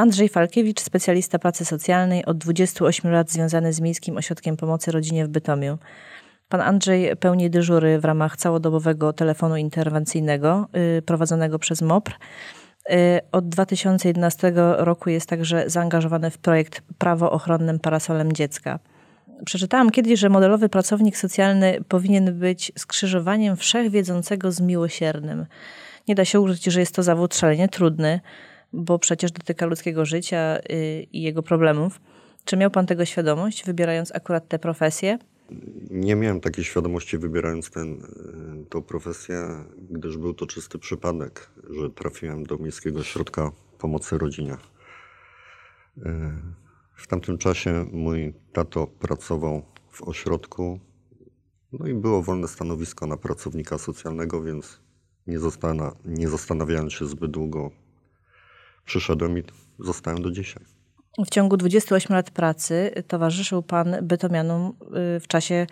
Andrzej Falkiewicz, specjalista pracy socjalnej, od 28 lat związany z Miejskim Ośrodkiem Pomocy Rodzinie w Bytomiu. Pan Andrzej pełni dyżury w ramach całodobowego telefonu interwencyjnego y, prowadzonego przez MOPR. Y, od 2011 roku jest także zaangażowany w projekt Prawo ochronnym parasolem dziecka. Przeczytałam kiedyś, że modelowy pracownik socjalny powinien być skrzyżowaniem wszechwiedzącego z miłosiernym. Nie da się ukryć, że jest to zawód szalenie trudny, bo przecież dotyka ludzkiego życia y, i jego problemów. Czy miał pan tego świadomość, wybierając akurat tę profesję? Nie miałem takiej świadomości wybierając tę y, profesję, gdyż był to czysty przypadek, że trafiłem do Miejskiego Ośrodka Pomocy Rodzinie. Y, w tamtym czasie mój tato pracował w ośrodku, no i było wolne stanowisko na pracownika socjalnego, więc nie, zastana, nie zastanawiając się zbyt długo, przyszedłem i zostałem do dzisiaj. W ciągu 28 lat pracy towarzyszył Pan Bytomianom y, w czasie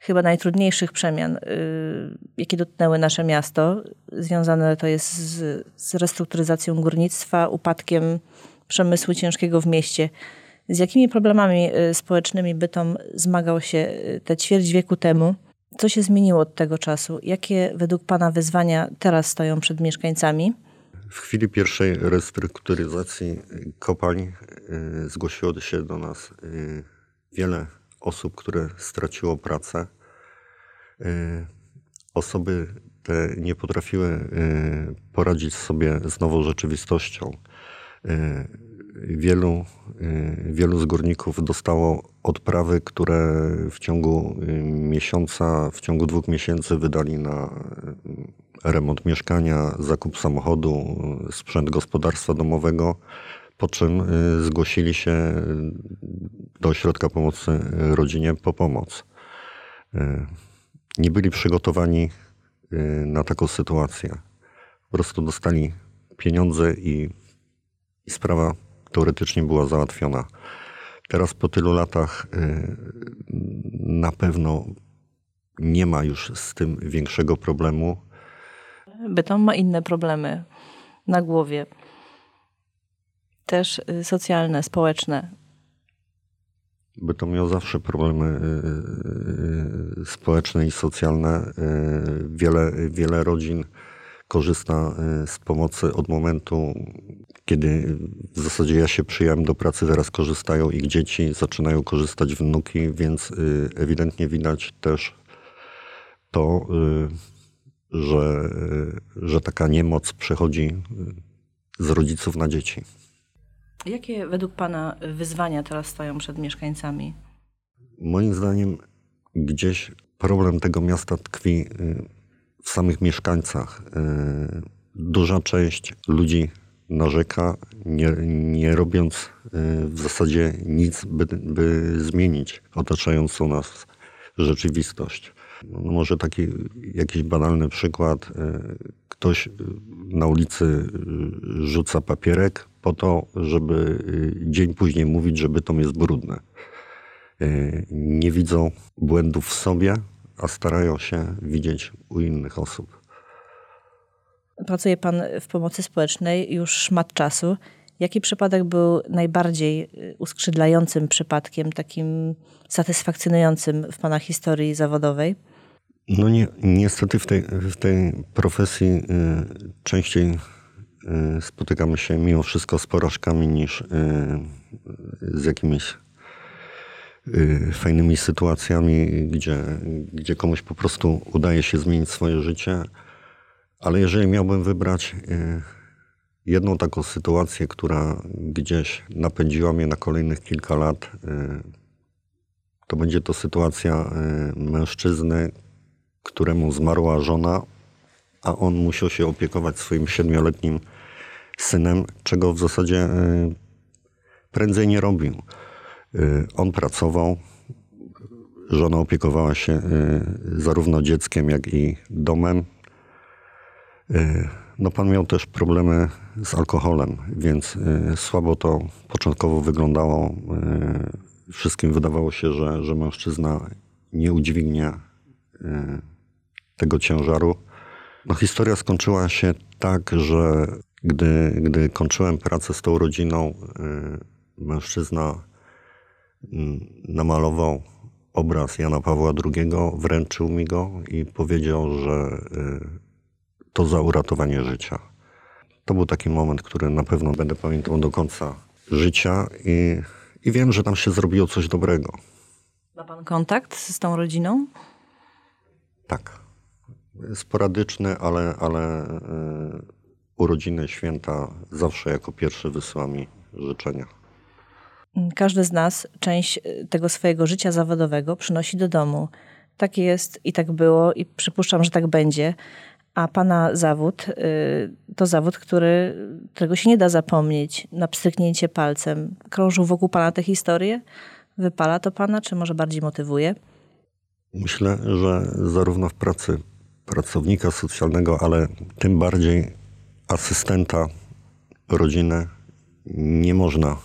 chyba najtrudniejszych przemian, y, jakie dotknęły nasze miasto. Związane to jest z, z restrukturyzacją górnictwa, upadkiem przemysłu ciężkiego w mieście. Z jakimi problemami y, społecznymi Bytom zmagał się te ćwierć wieku temu? Co się zmieniło od tego czasu? Jakie według Pana wyzwania teraz stoją przed mieszkańcami? W chwili pierwszej restrukturyzacji kopalń y, zgłosiło się do nas y, wiele osób, które straciło pracę. Y, osoby te nie potrafiły poradzić sobie z nową rzeczywistością. Wielu, wielu z górników dostało odprawy, które w ciągu miesiąca, w ciągu dwóch miesięcy wydali na remont mieszkania, zakup samochodu, sprzęt gospodarstwa domowego, po czym y, zgłosili się do ośrodka pomocy rodzinie po pomoc. Y, nie byli przygotowani y, na taką sytuację. Po prostu dostali pieniądze i, i sprawa teoretycznie była załatwiona. Teraz po tylu latach na pewno nie ma już z tym większego problemu. Bytom ma inne problemy na głowie. Też y, socjalne, społeczne. Bytom miał zawsze problemy y, y, społeczne i socjalne. Wiele, wiele rodzin korzysta z pomocy od momentu, kiedy w zasadzie ja się przyjąłem do pracy, teraz korzystają ich dzieci, zaczynają korzystać wnuki, więc ewidentnie widać też to, że, że taka niemoc przechodzi z rodziców na dzieci. Jakie według Pana wyzwania teraz stoją przed mieszkańcami? Moim zdaniem gdzieś problem tego miasta tkwi y, w samych mieszkańcach. Y, duża część ludzi narzeka, nie, nie robiąc y, w zasadzie nic, by, by zmienić otaczającą nas rzeczywistość. No może taki jakiś banalny przykład. E, ktoś na ulicy rzuca papierek po to, żeby dzień później mówić, że bytom jest brudne. Nie widzą błędów w sobie, a starają się widzieć u innych osób. Pracuje Pan w pomocy społecznej już szmat czasu. Jaki przypadek był najbardziej uskrzydlającym przypadkiem, takim satysfakcjonującym w Pana historii zawodowej? No nie, niestety w tej, w tej profesji y, częściej y, spotykamy się mimo wszystko z porażkami niż y, z jakimiś y, fajnymi sytuacjami, gdzie, gdzie komuś po prostu udaje się zmienić swoje życie. Ale jeżeli miałbym wybrać y, jedną taką sytuację, która gdzieś napędziła mnie na kolejnych kilka lat, y, to będzie to sytuacja mężczyzny, któremu zmarła żona, a on musiał się opiekować swoim siedmioletnim synem, czego w zasadzie y, prędzej nie robił. Y, on pracował, żona opiekowała się y, zarówno dzieckiem, jak i domem. No pan miał też problemy z alkoholem, więc słabo to początkowo wyglądało. Wszystkim wydawało się, że, że mężczyzna nie udźwignie tego ciężaru. No, historia skończyła się tak, że gdy, gdy kończyłem pracę z tą rodziną, y, mężczyzna namalował obraz Jana Pawła II, wręczył mi go i powiedział, że y, to za uratowanie życia. To był taki moment, który na pewno będę pamiętał do końca życia i, i wiem, że tam się zrobiło coś dobrego. Ma pan kontakt z tą rodziną? Tak. Sporadyczny, ale, ale y, urodziny, święta zawsze jako pierwszy wysyła mi życzenia. Każdy z nas część y, tego swojego życia zawodowego przynosi do domu. Tak jest i tak było i przypuszczam, że tak będzie. A pana zawód y, to zawód, który, którego się nie da zapomnieć na pstryknięcie palcem. Krążą wokół pana te historie? Wypala to pana, czy może bardziej motywuje? Myślę, że zarówno w pracy pracownika socjalnego, ale tym bardziej asystenta rodziny nie można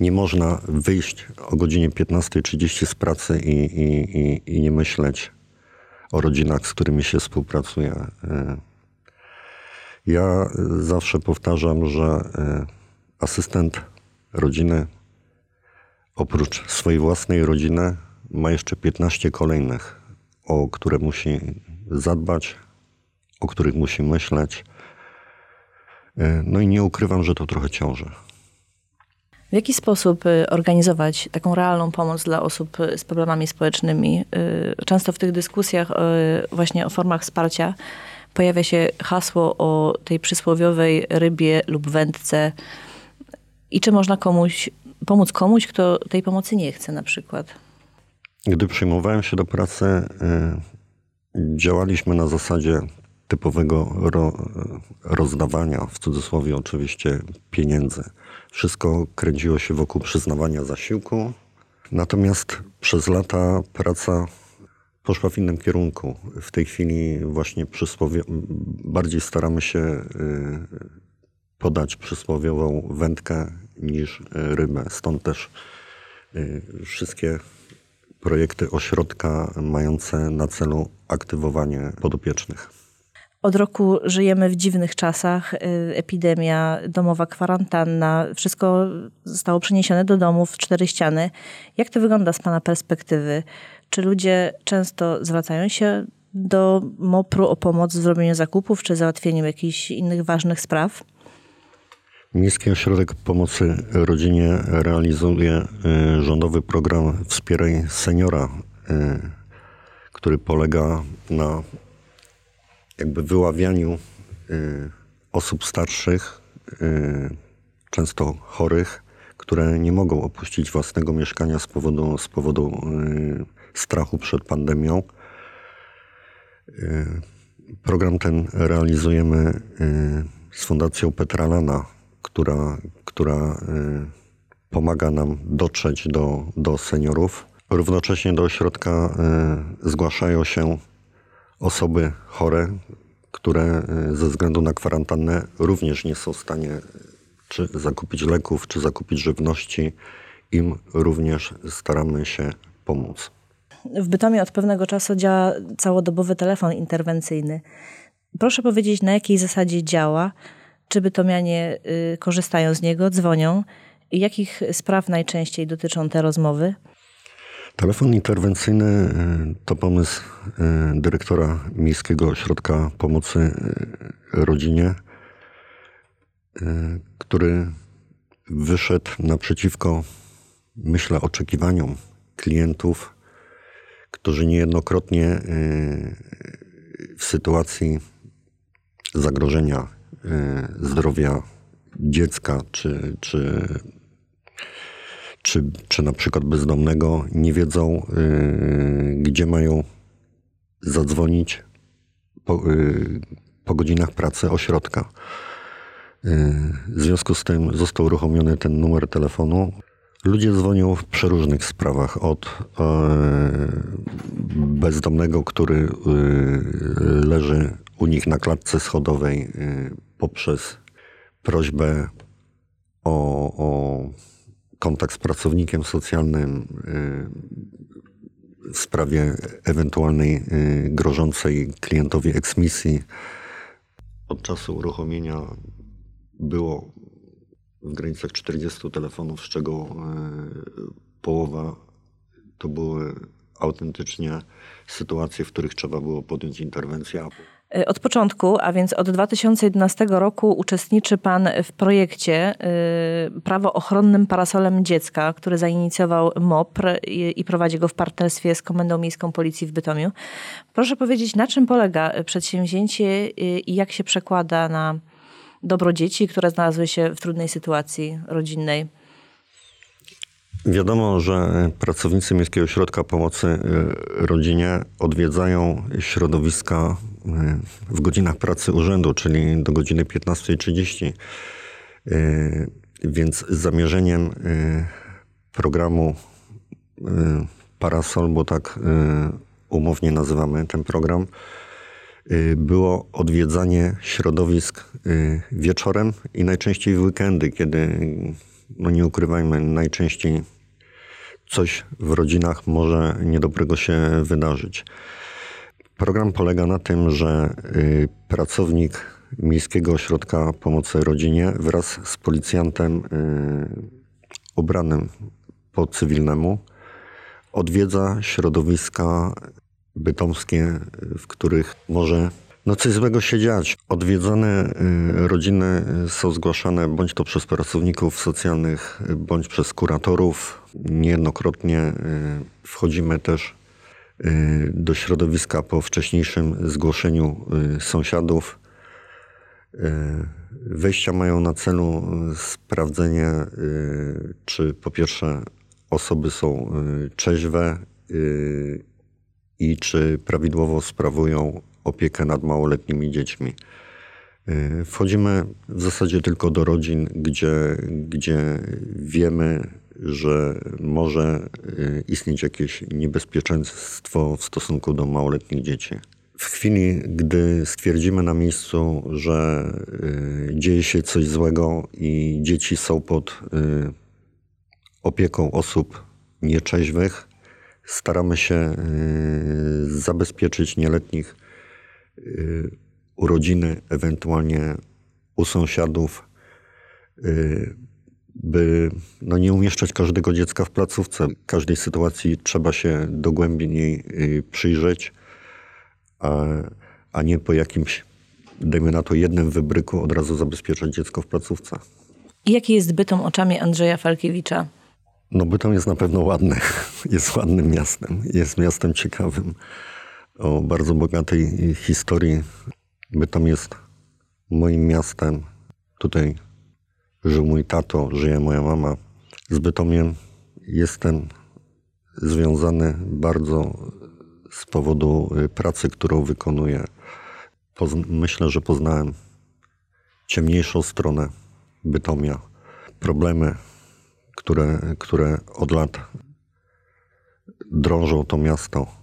nie można wyjść o godzinie 15.30 z pracy i, i, i, i nie myśleć o rodzinach, z którymi się współpracuje. E, ja zawsze powtarzam, że e, asystent rodziny oprócz swojej własnej rodziny ma jeszcze 15 kolejnych, o które musi zadbać, o których musi myśleć. E, no i nie ukrywam, że to trochę ciąży. W jaki sposób y, organizować taką realną pomoc dla osób y, z problemami społecznymi? Y, często w tych dyskusjach właśnie o formach wsparcia pojawia się hasło o tej przysłowiowej rybie lub wędce. I czy można komuś pomóc komuś, kto tej pomocy nie chce na przykład? Gdy przyjmowałem się do pracy, działaliśmy na zasadzie typowego ro, rozdawania, w cudzysłowie oczywiście, pieniędzy. Wszystko kręciło się wokół przyznawania zasiłku. Natomiast przez lata praca poszła w innym kierunku. W tej chwili właśnie bardziej staramy się y, podać przysłowiową wędkę niż rybę. Stąd też y, wszystkie projekty ośrodka mające na celu aktywowanie podopiecznych. Od roku żyjemy w dziwnych czasach. Y, epidemia, domowa kwarantanna, wszystko zostało przeniesione do domów, cztery ściany. Jak to wygląda z Pana perspektywy? Czy ludzie często zwracają się do MOPR-u o pomoc w zrobieniu zakupów czy załatwieniu jakichś innych ważnych spraw? Miejski Ośrodek Pomocy Rodzinie realizuje y, rządowy program Wspieraj Seniora, y, który polega na jakby wyławianiu y, osób starszych, y, często chorych, które nie mogą opuścić własnego mieszkania z powodu, z powodu y, strachu przed pandemią. Program ten realizujemy z Fundacją Petralana, która, która pomaga nam dotrzeć do, do seniorów. Równocześnie do ośrodka zgłaszają się osoby chore, które e, ze względu na kwarantannę również nie są w stanie e, czy zakupić leków, czy zakupić żywności, im również staramy się pomóc. W Bytomie od pewnego czasu działa całodobowy telefon interwencyjny. Proszę powiedzieć, na jakiej zasadzie działa? Czy bytomianie y, korzystają z niego, dzwonią? Jakich spraw najczęściej dotyczą te rozmowy? Telefon interwencyjny e, to pomysł e, dyrektora Miejskiego Ośrodka Pomocy e, Rodzinie, który wyszedł naprzeciwko, myślę, oczekiwaniom klientów, którzy niejednokrotnie w sytuacji zagrożenia zdrowia dziecka czy, czy czy, czy na przykład bezdomnego nie wiedzą, yy, gdzie mają zadzwonić po, yy, po godzinach pracy ośrodka. Yy, w związku z tym został uruchomiony ten numer telefonu. Ludzie dzwonią w przeróżnych sprawach. Od yy, bezdomnego, który yy, leży u nich na klatce schodowej, yy, poprzez prośbę o, o kontakt z pracownikiem socjalnym, w sprawie ewentualnej y, grożącej klientowi eksmisji. Od czasu uruchomienia było w granicach 40 telefonów, z czego y, połowa to były autentycznie sytuacje, w których trzeba było podjąć interwencję. Y, od początku, a więc od 2011 roku uczestniczy Pan w projekcie y, Prawo ochronnym parasolem dziecka, który zainicjował MOPR i, i prowadzi go w partnerstwie z Komendą Miejską Policji w Bytomiu. Proszę powiedzieć, na czym polega przedsięwzięcie y, i jak się przekłada na dobro dzieci, które znalazły się w trudnej sytuacji rodzinnej? Wiadomo, że pracownicy Miejskiego Ośrodka Pomocy Rodzinie odwiedzają środowiska w godzinach pracy urzędu, czyli do godziny 15.30. Y, więc zamierzeniem programu Parasol, bo tak umownie nazywamy ten program, było odwiedzanie środowisk wieczorem i najczęściej w weekendy, kiedy no nie ukrywajmy, najczęściej coś w rodzinach może niedobrego się wydarzyć. Program polega na tym, że y, pracownik Miejskiego Ośrodka Pomocy Rodzinie wraz z policjantem y, ubranym po cywilnemu odwiedza środowiska bytomskie, w których może no coś złego się dziać. Odwiedzane y, rodziny są zgłaszane bądź to przez pracowników socjalnych, bądź przez kuratorów. Niejednokrotnie wchodzimy też do środowiska po wcześniejszym zgłoszeniu sąsiadów. Wejścia mają na celu sprawdzenie, czy po pierwsze osoby są trzeźwe i czy prawidłowo sprawują opiekę nad małoletnimi dziećmi. Y, wchodzimy w zasadzie tylko do rodzin, gdzie, gdzie wiemy, że może y, istnieć jakieś niebezpieczeństwo w stosunku do małoletnich dzieci. W chwili, gdy stwierdzimy na miejscu, że y, dzieje się coś złego i dzieci są pod opieką osób nieczeźwych, staramy się zabezpieczyć nieletnich Y, urodziny, ewentualnie u sąsiadów, y, by no, nie umieszczać każdego dziecka w placówce. W każdej sytuacji trzeba się dogłębniej y, przyjrzeć, a, a nie po jakimś, dajmy na to, jednym wybryku od razu zabezpieczać dziecko w placówce. I jaki jest bytom oczami Andrzeja Falkiewicza? No Bytom jest na pewno ładny. Jest ładnym miastem. Jest miastem ciekawym o bardzo bogatej historii. Bytom jest moim miastem. Tutaj żył mój tato, żyje moja mama. Z Bytomiem jestem związany bardzo z powodu y, pracy, którą wykonuję. Myślę, że poznałem ciemniejszą stronę Bytomia. Problemy, które, które od lat drążą to miasto